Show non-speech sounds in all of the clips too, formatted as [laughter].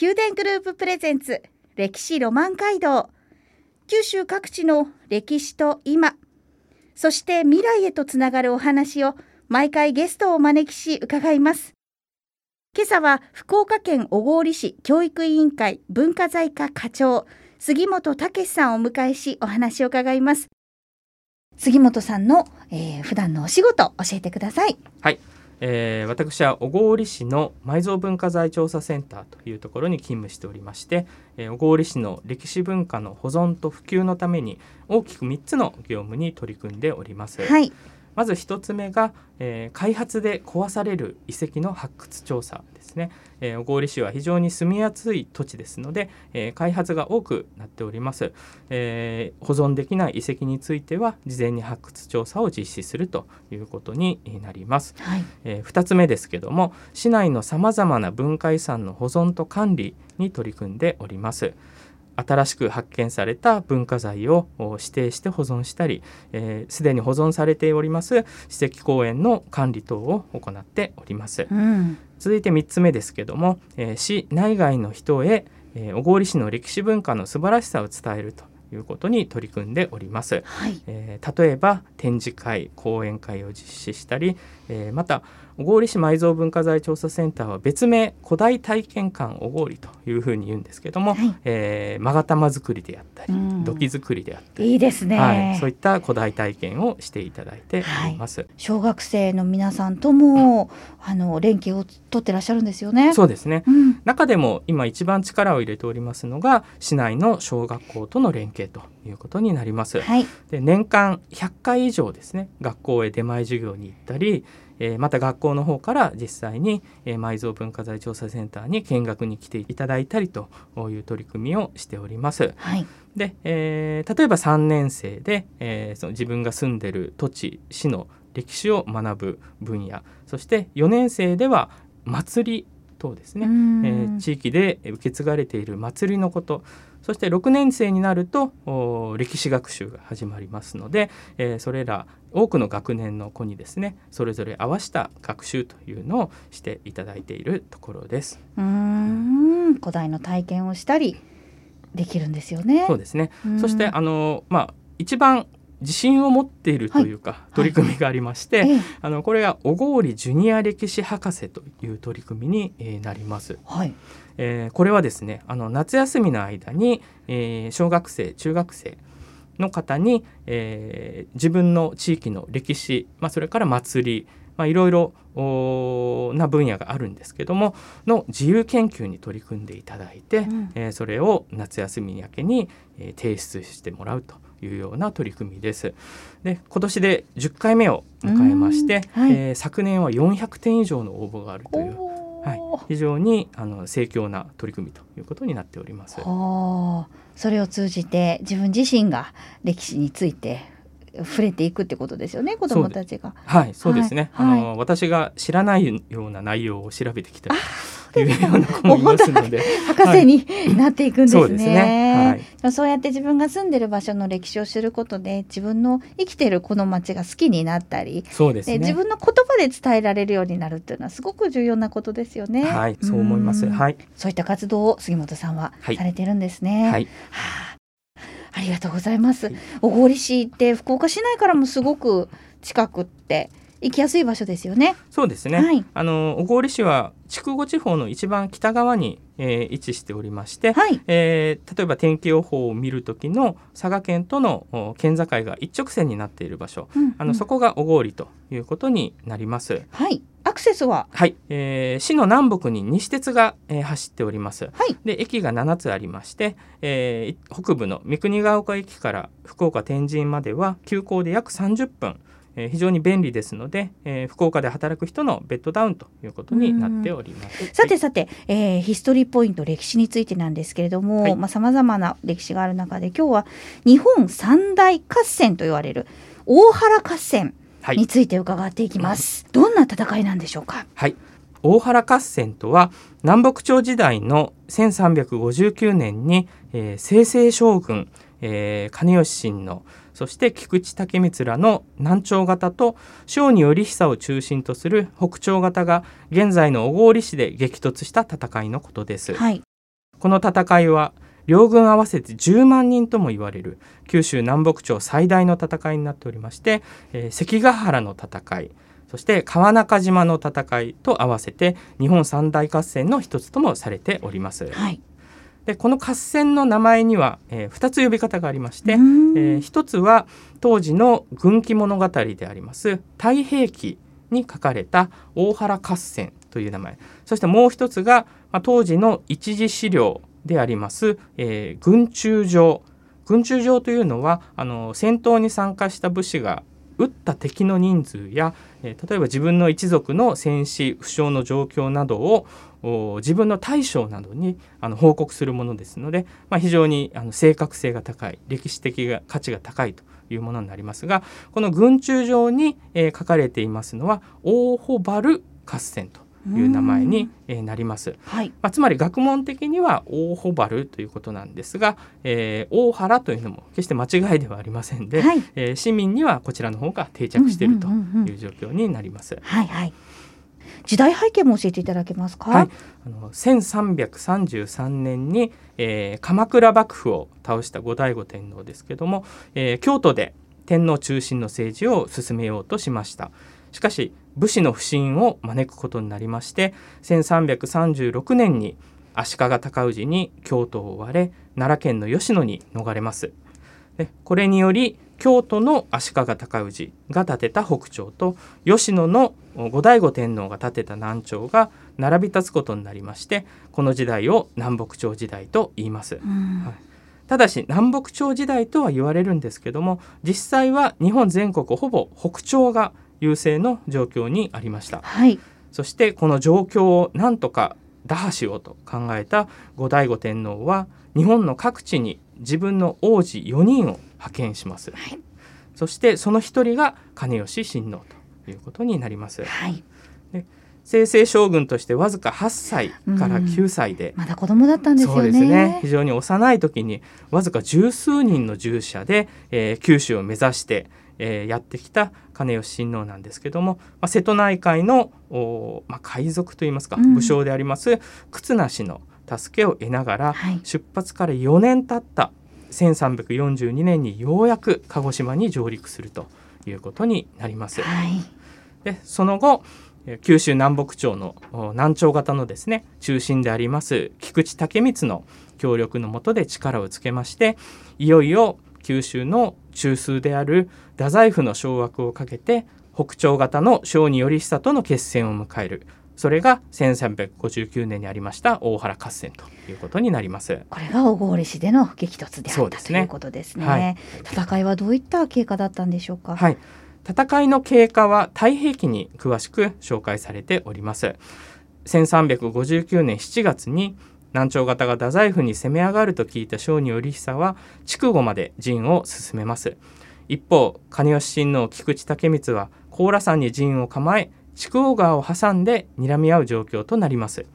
宮殿グループプレゼンツ歴史ロマン街道。九州各地の歴史と今そして未来へとつながるお話を毎回ゲストをお招きし伺います。今朝は福岡県小郡市教育委員会文化財課課長杉本武さんをお迎えしお話を伺います。杉本さんの、えー、普段のお仕事教えてください。はい、えー、私は小郡市の埋蔵文化財調査センターというところに勤務しておりまして、えー、小郡市の歴史文化の保存と普及のために大きく3つの業務に取り組んでおります。はいまず1つ目が、えー、開発で壊される遺跡の発掘調査ですね、えー、小郡市は非常に住みやすい土地ですので、えー、開発が多くなっております、えー、保存できない遺跡については事前に発掘調査を実施するということになります、はい、えー、2つ目ですけども市内のさまざまな文化遺産の保存と管理に取り組んでおります新しく発見された文化財を指定して保存したりすで、えー、に保存されております史跡公園の管理等を行っております、うん、続いて3つ目ですけども、えー、市内外の人へ、えー、小郡市の歴史文化の素晴らしさを伝えるということに取り組んでおります、はい、えー、例えば展示会講演会を実施したり、えー、また小郡市埋蔵文化財調査センターは別名古代体験館小郡というふうに言うんですけども、はい、えー、勾玉作りであったり、土器作りであったり。いいですね、はい、そういった古代体験をしていただいております、はい、小学生の皆さんとも [laughs] あの連携を取ってらっしゃるんですよね。そうですね、うん、中でも今一番力を入れておりますのが市内の小学校との連携ということになります、はい、で年間100回以上ですね学校へ出前授業に行ったりえー、また学校の方から実際に、えー、埋蔵文化財調査センターに見学に来ていただいたりという取り組みをしております。はい、で、えー、例えば3年生で、えー、その自分が住んでる土地市の歴史を学ぶ分野。そして4年生では祭り等ですね、えー、地域で受け継がれている祭りのことそして6年生になると歴史学習が始まりますので、えー、それら多くの学年の子にですねそれぞれ合わせた学習というのをしていただいているところです。うん古代の体験をしたりできるんですよね。そうですね。そしてあのまあ一番自信を持っているというか、はい、取り組みがありまして、はい、あのこれが小郡ジュニア歴史博士という取り組みに、えー、なります。はい。えー、これはですねあの夏休みの間に、えー、小学生中学生の方に、えー、自分の地域の歴史、まあ、それから祭り、まあ、いろいろな分野があるんですけどもの自由研究に取り組んでいただいて、うん、えー、それを夏休み明けに、えー、提出してもらうというような取り組みです。で今年で10回目を迎えまして、はい、えー、昨年は400点以上の応募があるという。はい、非常にあの盛況な取り組みということになっております。それを通じて自分自身が歴史について触れていくってことですよね子どもたちが。はいそうですね、はい、あの私が知らないような内容を調べてきたいうような子もいますので。博士になっていくんですね。はい、そうですね、はい、そうやって自分が住んでる場所の歴史を知ることで自分の生きてるこの町が好きになったりそうです、ね、自分の言葉で伝えられるようになるっていうのはすごく重要なことですよね。はいそう思います。はい。そういった活動を杉本さんはされてるんですね。はい、はあ。ありがとうございます。小郡市って福岡市内からもすごく近くって行きやすい場所ですよね。そうですね。はい、あの小郡市は筑後地方の一番北側に、えー、位置しておりまして、はい、えー、例えば天気予報を見る時の佐賀県との県境が一直線になっている場所、うんうん、あのそこが小郡ということになります。はい。アクセスは？はい、えー、市の南北に西鉄が、えー、走っております。はい、で駅が7つありまして、えー、北部の三国ヶ丘駅から福岡天神までは急行で約30分えー非常に便利ですので、えー福岡で働く人のベッドダウンということになっております。さてさて、えーヒストリーポイント歴史についてなんですけれども、はいまあ様々な歴史がある中で今日は日本三大合戦と言われる大原合戦はいについて伺っていきます。どんな戦いなんでしょうか？はい、大原合戦とは南北朝時代の1359年に、えー清々将軍、えー金吉親王そして菊池武光らの南朝型と小児頼久を中心とする北朝型が現在の小郡市で激突した戦いのことです。はい。この戦いは両軍合わせて10万人とも言われる九州南北朝最大の戦いになっておりまして、えー関ヶ原の戦いそして川中島の戦いと合わせて日本三大合戦の一つともされております。はい。でこの合戦の名前には、え2つ呼び方がありまして、えー一つは当時の軍記物語であります「太平記」に書かれた大原合戦という名前。そしてもう一つが、まあ、当時の一次資料であります、えー軍中状軍中状というのはあの戦闘に参加した武士が撃った敵の人数や、えー例えば自分の一族の戦死負傷の状況などをお自分の大将などにあの報告するものですので、まあ、非常にあの正確性が高い歴史的が価値が高いというものになりますがこの軍中上に、えー書かれていますのは大穂原合戦という名前に、えーなります。はい。まあ、つまり学問的には大穂原ということなんですが、えー大原というのも決して間違いではありませんで、はい。えー市民にはこちらの方が定着しているという状況になります。はいはい。時代背景も教えていただけますか？はい、あの1333年に、えー鎌倉幕府を倒した後醍醐天皇ですけども、えー京都で天皇中心の政治を進めようとしました。しかし武士の不信を招くことになりまして1336年に足利尊氏に京都を追われ奈良県の吉野に逃れます。これにより京都の足利尊氏が建てた北朝と吉野の後醍醐天皇が建てた南朝が並び立つことになりましてこの時代を南北朝時代と言います。うん。はい。ただし南北朝時代とは言われるんですけども実際は日本全国ほぼ北朝が優勢の状況にありました。はい。そしてこの状況をなんとか打破しようと考えた後醍醐天皇は日本の各地に自分の王子4人を派遣しますはい。そしてその一人が金吉親王ということになりますはい。清々将軍としてわずか8歳から9歳で、まだ子供だったんですよね。ね非常に幼い時にわずか十数人の従者で、えー九州を目指して、えーやってきた金吉親王なんですけども、まあ、瀬戸内海の、おーまあ、海賊といいますか、うん武将であります忽那氏の助けを得ながら、はい。出発から4年経った1342年にようやく鹿児島に上陸するということになります。はい。でその後えー九州南北朝のお南朝型のですね中心であります菊池武光の協力の下で力をつけましていよいよ九州の中枢である太宰府の掌握をかけて北朝型の小児頼久との決戦を迎えるそれが1359年にありました大原合戦ということになります。これが小郡市での激突であった、ねということですね。はい戦いはどういった経過だったんでしょうか？はい、戦いの経過は太平記に詳しく紹介されております1359年7月に南朝型が太宰府に攻め上がると聞いた小児頼久は筑後まで陣を進めます一方金吉親王菊池武光は高良山に陣を構え筑後川を挟んで睨み合う状況となります。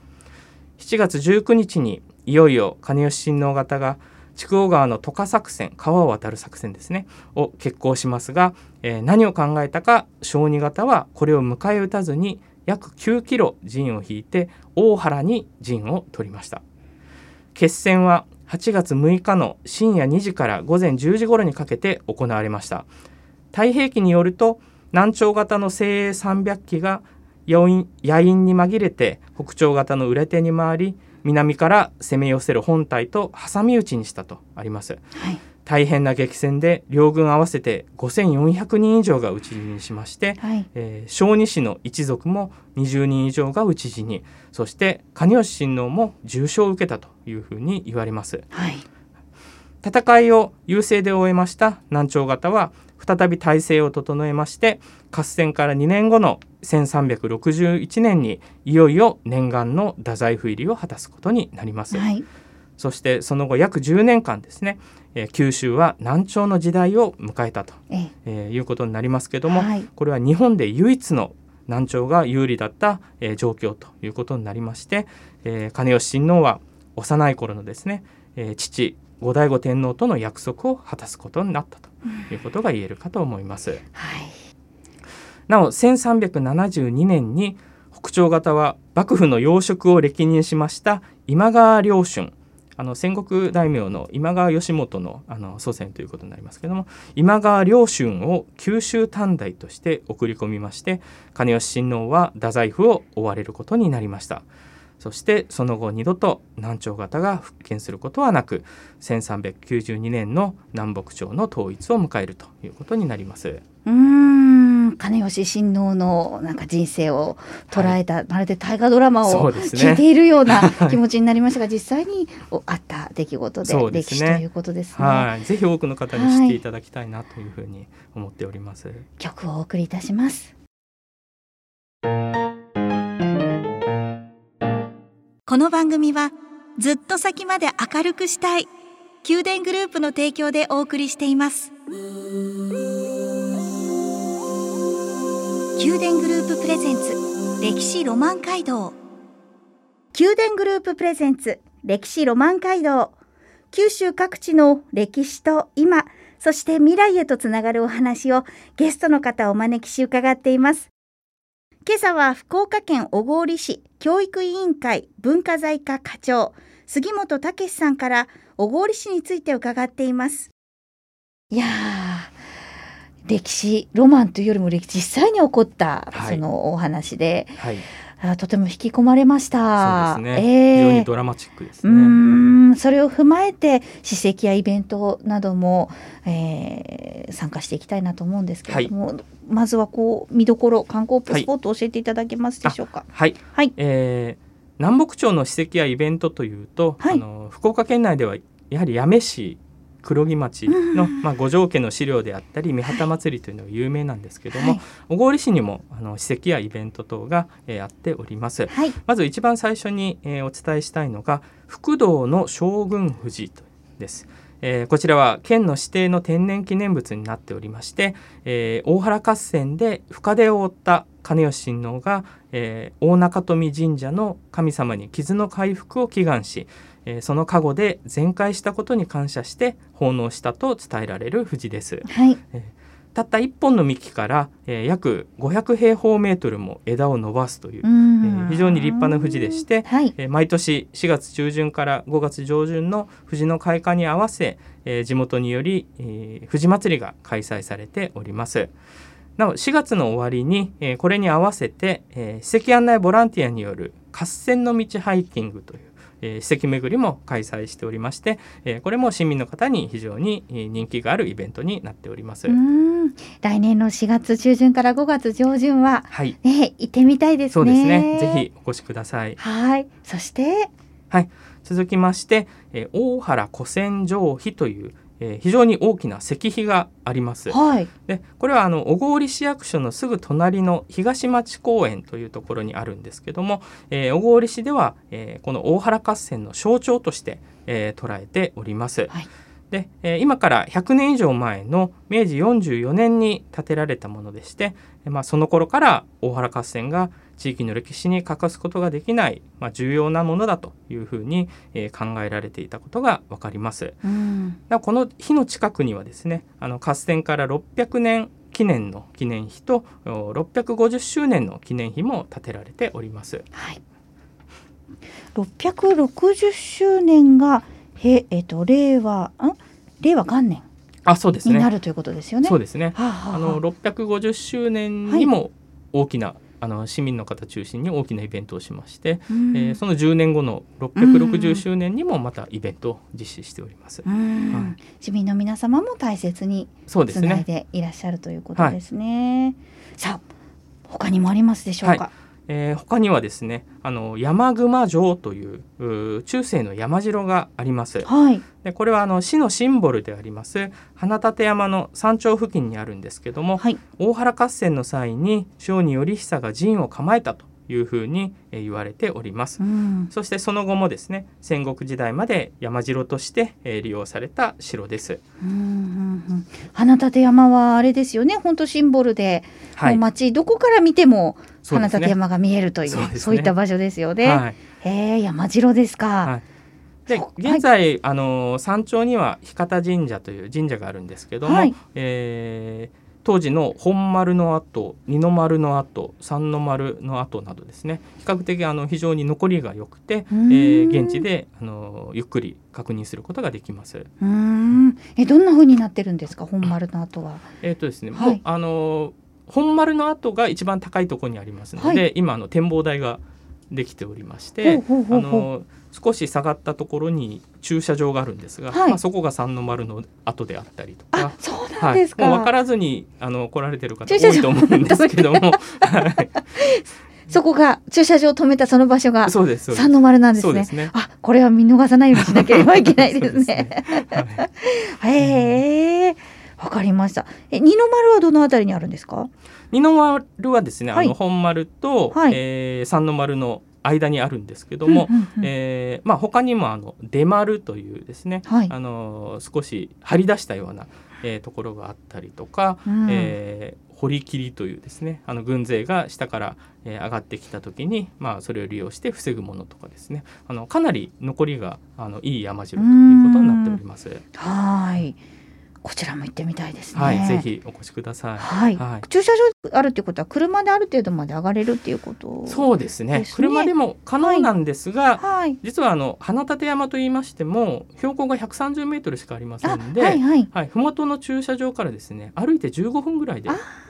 7月19日にいよいよ金吉親王方が筑後川の渡河作戦川を渡る作戦ですねを決行しますが、えー何を考えたか小児型はこれを迎え撃たずに約9キロ陣を引いて大原に陣を取りました。決戦は8月6日の深夜2時から午前10時頃にかけて行われました。太平記によると南朝型の精鋭300機が野因に紛れて北朝型の裏手に回り南から攻め寄せる本体と挟み撃ちにしたとありますはい。大変な激戦で両軍合わせて5400人以上が討ち死にしまして、はい。えー小児氏の一族も20人以上が討ち死にそして金吉親王も重傷を受けたというふうに言われますはい。戦いを優勢で終えました南朝型は再び体制を整えまして合戦から2年後の1361年にいよいよ念願の太宰府入りを果たすことになります。はい。そしてその後約10年間ですね、えー九州は南朝の時代を迎えたと、え。えーいうことになりますけども、はい。これは日本で唯一の南朝が有利だった、えー状況ということになりまして、えー金吉親王は幼い頃のですね、えー父後醍醐天皇との約束を果たすことになったということが言えるかと思います。はい。なお1372年に北朝方は幕府の要職を歴任しました今川良春。あの戦国大名の今川義元のあの祖先ということになりますけども今川良春を九州短大として送り込みまして金吉親王は太宰府を追われることになりましたそしてその後二度と南朝方が復権することはなく1392年の南北朝の統一を迎えるということになります。うーん金吉親王のなんか人生を捉えた、まるで大河ドラマを聞いているようなはい気持ちになりましたが、実際におあった出来事で歴史ということですね。はい、ぜひ多くの方に知っていただきたいなというふうに思っております。曲をお送りいたします。この番組はずっと先まで明るくしたい宮殿グループの提供でお送りしています。宮殿グループプレゼンツ歴史ロマン街道。宮殿グループプレゼンツ歴史ロマン街道。九州各地の歴史と今そして未来へとつながるお話をゲストの方をお招きし伺っています。今朝は福岡県小郡市教育委員会文化財課課長杉本武さんから小郡市について伺っています。いやー歴史ロマンというよりも歴実際に起こった、はい。そのお話で。はい、あとても引き込まれました。そうですね、ええ。非常にドラマチックですうね。ーん。それを踏まえて史跡やイベントなども、えー参加していきたいなと思うんですけれども、まずはこう見どころ観光スポットを教えていただけますでしょうか？はい、はい、えー南北朝の史跡やイベントというと、はい。あの福岡県内ではやはり八女市黒木町の、まあ、五条家の資料であったり三旗祭りというのが有名なんですけども、はい小郡市にもあの史跡やイベント等が、えーやっております。はい、まず一番最初に、えーお伝えしたいのが福道の将軍富士とです。えーこちらは県の指定の天然記念物になっておりまして、えー大原合戦で深手を負った金吉親王が、えー大中富神社の神様に傷の回復を祈願し、えーその加護で全壊したことに感謝して奉納したと伝えられる富士です。はい、たった一本の幹から、えー約500平方メートルも枝を伸ばすといううえー非常に立派な富士でしてはい、えー毎年4月中旬から5月上旬の藤の開花に合わせ、えー地元により、えー、藤祭りが開催されております。なお4月の終わりに、えーこれに合わせて、えー史跡案内ボランティアによる合戦の道ハイキングという、えー史跡巡りも開催しておりまして、えーこれも市民の方に非常にえー人気があるイベントになっております。来年の4月中旬から5月上旬ははい、ね行ってみたいですね。そうですね。ぜひお越しください。はい、そして？続きまして、えー大原古戦城碑という、えー非常に大きな石碑があります。はい、でこれはあの小郡市役所のすぐ隣の東町公園というところにあるんですけども、えー小郡市では、えーこの大原合戦の象徴として、えー捉えております。はいで、えー今から100年以上前の明治44年に建てられたものでして、えーまあ、その頃から大原合戦が地域の歴史に欠かすことができない、まあ、重要なものだというふうに、えー考えられていたことが分かります。うん、この日の近くにはですねあの合戦から600年記念の記念碑とお650周年の記念碑も建てられております。はい。660周年がへえっ、と令和ん？令和元年あそうですね。になるということですよね。そうですね。はあはあはああの650周年にも大きな、あの市民の方中心に大きなイベントをしまして、うんえーその10年後の660周年にもまたイベントを実施しております。うんはい市民の皆様も大切につないそうでいらっしゃるということですね。さあ他にもありますでしょうか？えー、他にはですねあの山熊城という中世の山城があります。はい、でこれはあの市のシンボルであります花立山の山頂付近にあるんですけども、はい、大原合戦の際に小児頼久が陣を構えたというふうに言われております、うん、そしてその後もですね戦国時代まで山城として利用された城です、うんうんうん、花立山はあれですよね。本当シンボルで、はい、町どこから見ても花立山が見えるというそう、ね,、そういった場所ですよね、はい、え山城ですか、はい。で現在、はい、あの山頂には日方神社という神社があるんですけども、はい、えー当時の本丸の跡二の丸の跡三の丸の跡などですね。比較的あの非常に残りが良くて、えー、現地であのゆっくり確認することができます。うん。えどんな風になってるんですか？本丸の跡は。えっ、とですね、はい、あの本丸の跡が一番高いところにありますので、はい、今あの展望台ができておりましてあの少し下がったところに駐車場があるんですが、はい、まあ、そこが三の丸の跡であったりとかそうなんですか、はい、もう分からずにあの来られてる方多いと思うんですけども。そこが駐車場を止めたその場所が三の丸なんですね。すね。あ、これは見逃さないようにしなければいけないですね。はい、[laughs] へえ、わかりました。え、二の丸はどのあたりにあるんですか？二の丸はですね、はい、あの本丸と、はい、えー、三の丸の間にあるんですけども、うんうんうん、えー、まあ、他にもあの出丸というですね、はい、あの少し張り出したような、えー、ところがあったりとか、うん、えー、堀切というですねあの軍勢が下から、えー、上がってきた時に、まあ、それを利用して防ぐものとかですねあのかなり残りがあのいい山城ということになっております。はいこちらも行ってみたいですね。はい、ぜひお越しください。はい。はい、駐車場あるっていうことは車である程度まで上がれるっていうこと、ね、そうですね。車でも可能なんですが、はい、実はあの花立山と言いましても標高が130メートルしかありませんで、はい、はい、はい、麓の駐車場からですね歩いて15分ぐらいで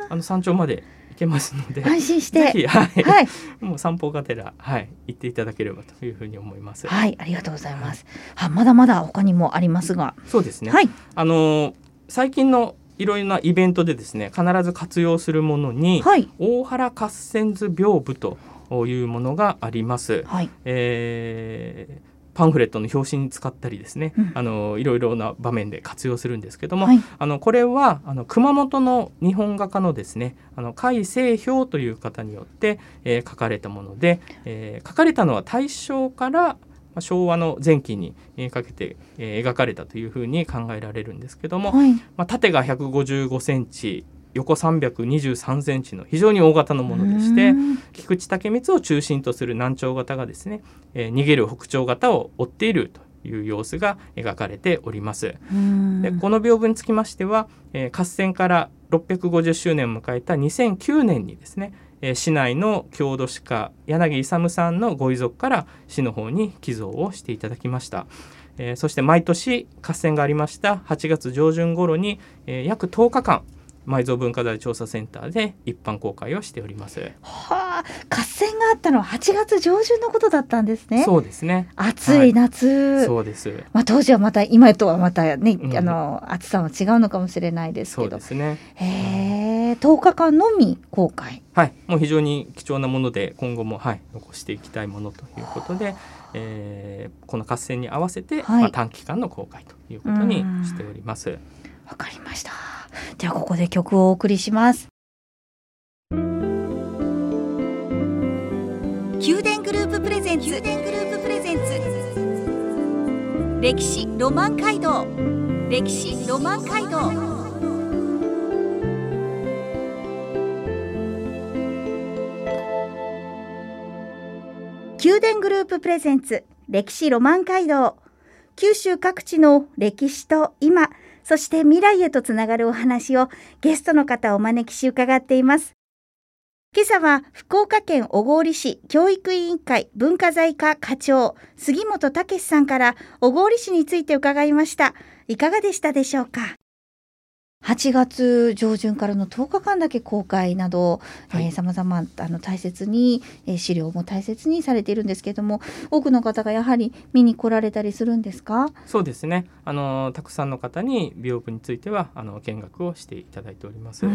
あの山頂まで行けますので安心して。はい、はい、もう散歩がてらはい行っていただければというふうに思います。はいありがとうございます、はい、まだまだ他にもありますが。そうですね。はい。あの最近のいろいろなイベントでですね必ず活用するものに、はい、大原合戦図屏風というものがあります。はい、えーパンフレットの表紙に使ったりですね、うん、あのいろいろな場面で活用するんですけども、はい、あのこれはあの熊本の日本画家のですねあの甲斐清氷という方によって、えー、書かれたもので、えー、書かれたのは大正からまあ、昭和の前期にかけて、えー、描かれたというふうに考えられるんですけども、はい、まあ、縦が155センチ横323センチの非常に大型のものでして菊池武光を中心とする南朝型がですね、えー、逃げる北朝型を追っているという様子が描かれております。でこの屏風につきましては、えー、合戦から650周年を迎えた2009年にですねえ市内の郷土史家柳勇さんのご遺族から市の方に寄贈をしていただきました。えー、そして毎年合戦がありました8月上旬頃に、えー、約10日間埋蔵文化財調査センターで一般公開をしております。はあ、合戦があったのは8月上旬のことだったんですね。そうですね。暑い夏。はい、そうです。まあ当時はまた今とはまたね、うん、あの暑さは違うのかもしれないですけど。そうですね。へえ、10日間のみ公開。はい、もう非常に貴重なもので今後もはい残していきたいものということで。えー、この合戦に合わせて、はい、まあ、短期間の公開ということにしております。わかりました。ではここで曲をお送りします。宮殿グループプレゼンツ。宮殿グループプレゼンツ。歴史ロマン街道。歴史ロマン街道。宮殿グループプレゼンツ。歴史ロマン街道。九州各地の歴史と今そして未来へとつながるお話をゲストの方をお招きし伺っています。今朝は福岡県小郡市教育委員会文化財課課長杉本武さんから小郡市について伺いました。いかがでしたでしょうか？8月上旬からの10日間だけ公開などさまざま大切に、えー、資料も大切にされているんですけれども多くの方がやはり見に来られたりするんですか？そうですね。あのたくさんの方に美容部についてはあの見学をしていただいております。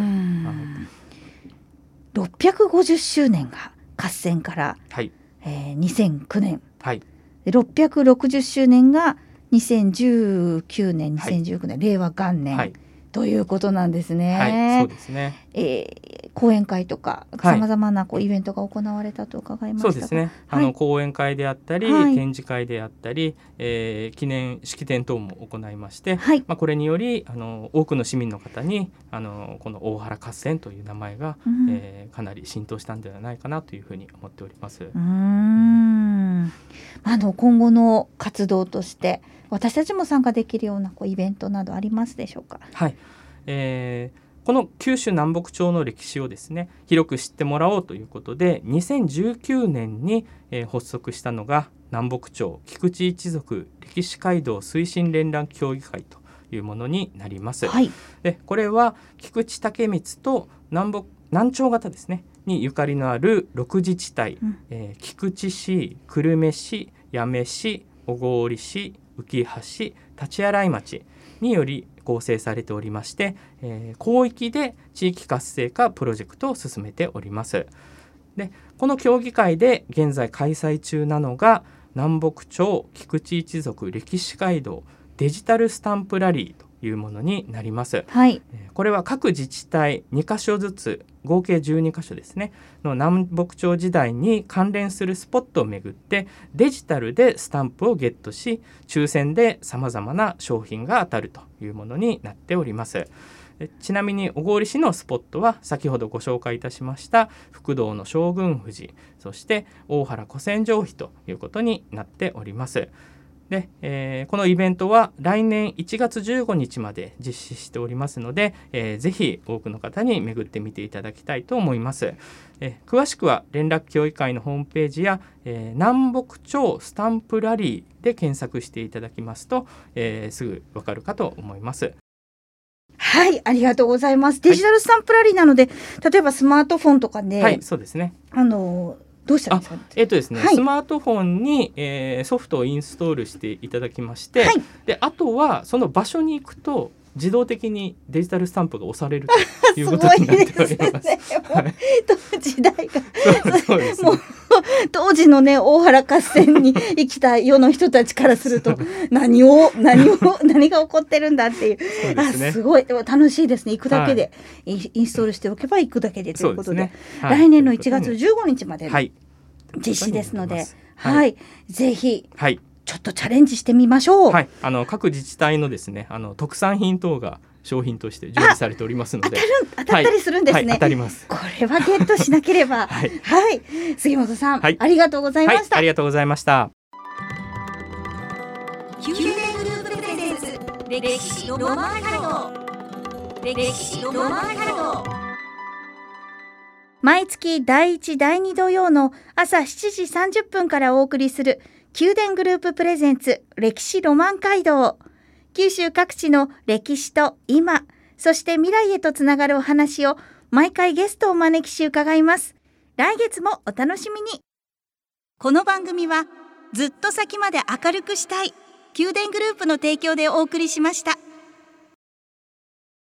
650周年が合戦から、はい。えー、2009年。はい。で660周年が2019年はい。2019年、令和元年、はいということなんですね。はいそうですねえー講演会とかはい。さまざまなこうイベントが行われたと伺いましたが。そうですね。あはい。の講演会であったり、はい。展示会であったり、えー記念式典等も行いまして、はい。まあこれによりあの多くの市民の方にあのこの大原合戦という名前が、うん。えーかなり浸透したんではないかなというふうに思っております。うーん。あの今後の活動として私たちも参加できるようなこうイベントなどありますでしょうか？はい、えーこの九州南北朝の歴史をですね広く知ってもらおうということで2019年に、えー発足したのが南北朝菊池一族歴史街道推進連絡協議会というものになります。はい。でこれは菊池武光と南北南朝型ですねにゆかりのある6自治体、うんえー菊池市久留米市八女市小郡市浮羽市立洗町により構成されておりまして、えー広域で地域活性化プロジェクトを進めております。でこの協議会で現在開催中なのが南北朝菊池一族歴史街道デジタルスタンプラリーというものになります。はい。えーこれは各自治体2カ所ずつ合計12カ所ですねの南北朝時代に関連するスポットをめぐってデジタルでスタンプをゲットし抽選でさまざまな商品が当たるというものになっております。えちなみに小郡市のスポットは先ほどご紹介いたしました福道の将軍富士そして大原古戦場碑ということになっております。で、えーこのイベントは来年1月15日まで実施しておりますので、えーぜひ多くの方に巡ってみていただきたいと思います。えー詳しくは連絡協議会のホームページや、えー南北朝スタンプラリーで検索していただきますと、えーすぐわかるかと思います。はい、ありがとうございます。デジタルスタンプラリーなので、例えばスマートフォンとかで、はい、そうですね。あのどうしたらいいですか？えっとですね、はいスマートフォンに、えーソフトをインストールしていただきまして、はいであとはその場所に行くと自動的にデジタルスタンプが押されるというすことごいでになっておすね。ります。[laughs] [laughs] もう時代がね。もう当時のね大原合戦に生きた世の人たちからすると [laughs] 何を何を何が起こってるんだっていう。あすごい。楽しいですね。行くだけで、インインストールしておけば行くだけでということで。来年の1月15日まで実施ですので、はい。はい、ぜひ。はいちょっとチャレンジしてみましょう。はいあの各自治体のですねあの特産品等が商品として準備されておりますので、当たったりするんですね。はい、当たります。これはゲットしなければ。[laughs] ははいい、杉本さん、はいありがとうございまはいし、た。ありがとうございました。宮殿グループプレゼンツ歴史ロマンカルト歴史ロマンカルト毎月第1第2土曜の朝7時30分からお送りする宮殿グループプレゼンツ歴史ロマン街道。九州各地の歴史と今そして未来へとつながるお話を毎回ゲストをお招きし伺います。来月もお楽しみに。この番組はずっと先まで明るくしたい宮殿グループの提供でお送りしました。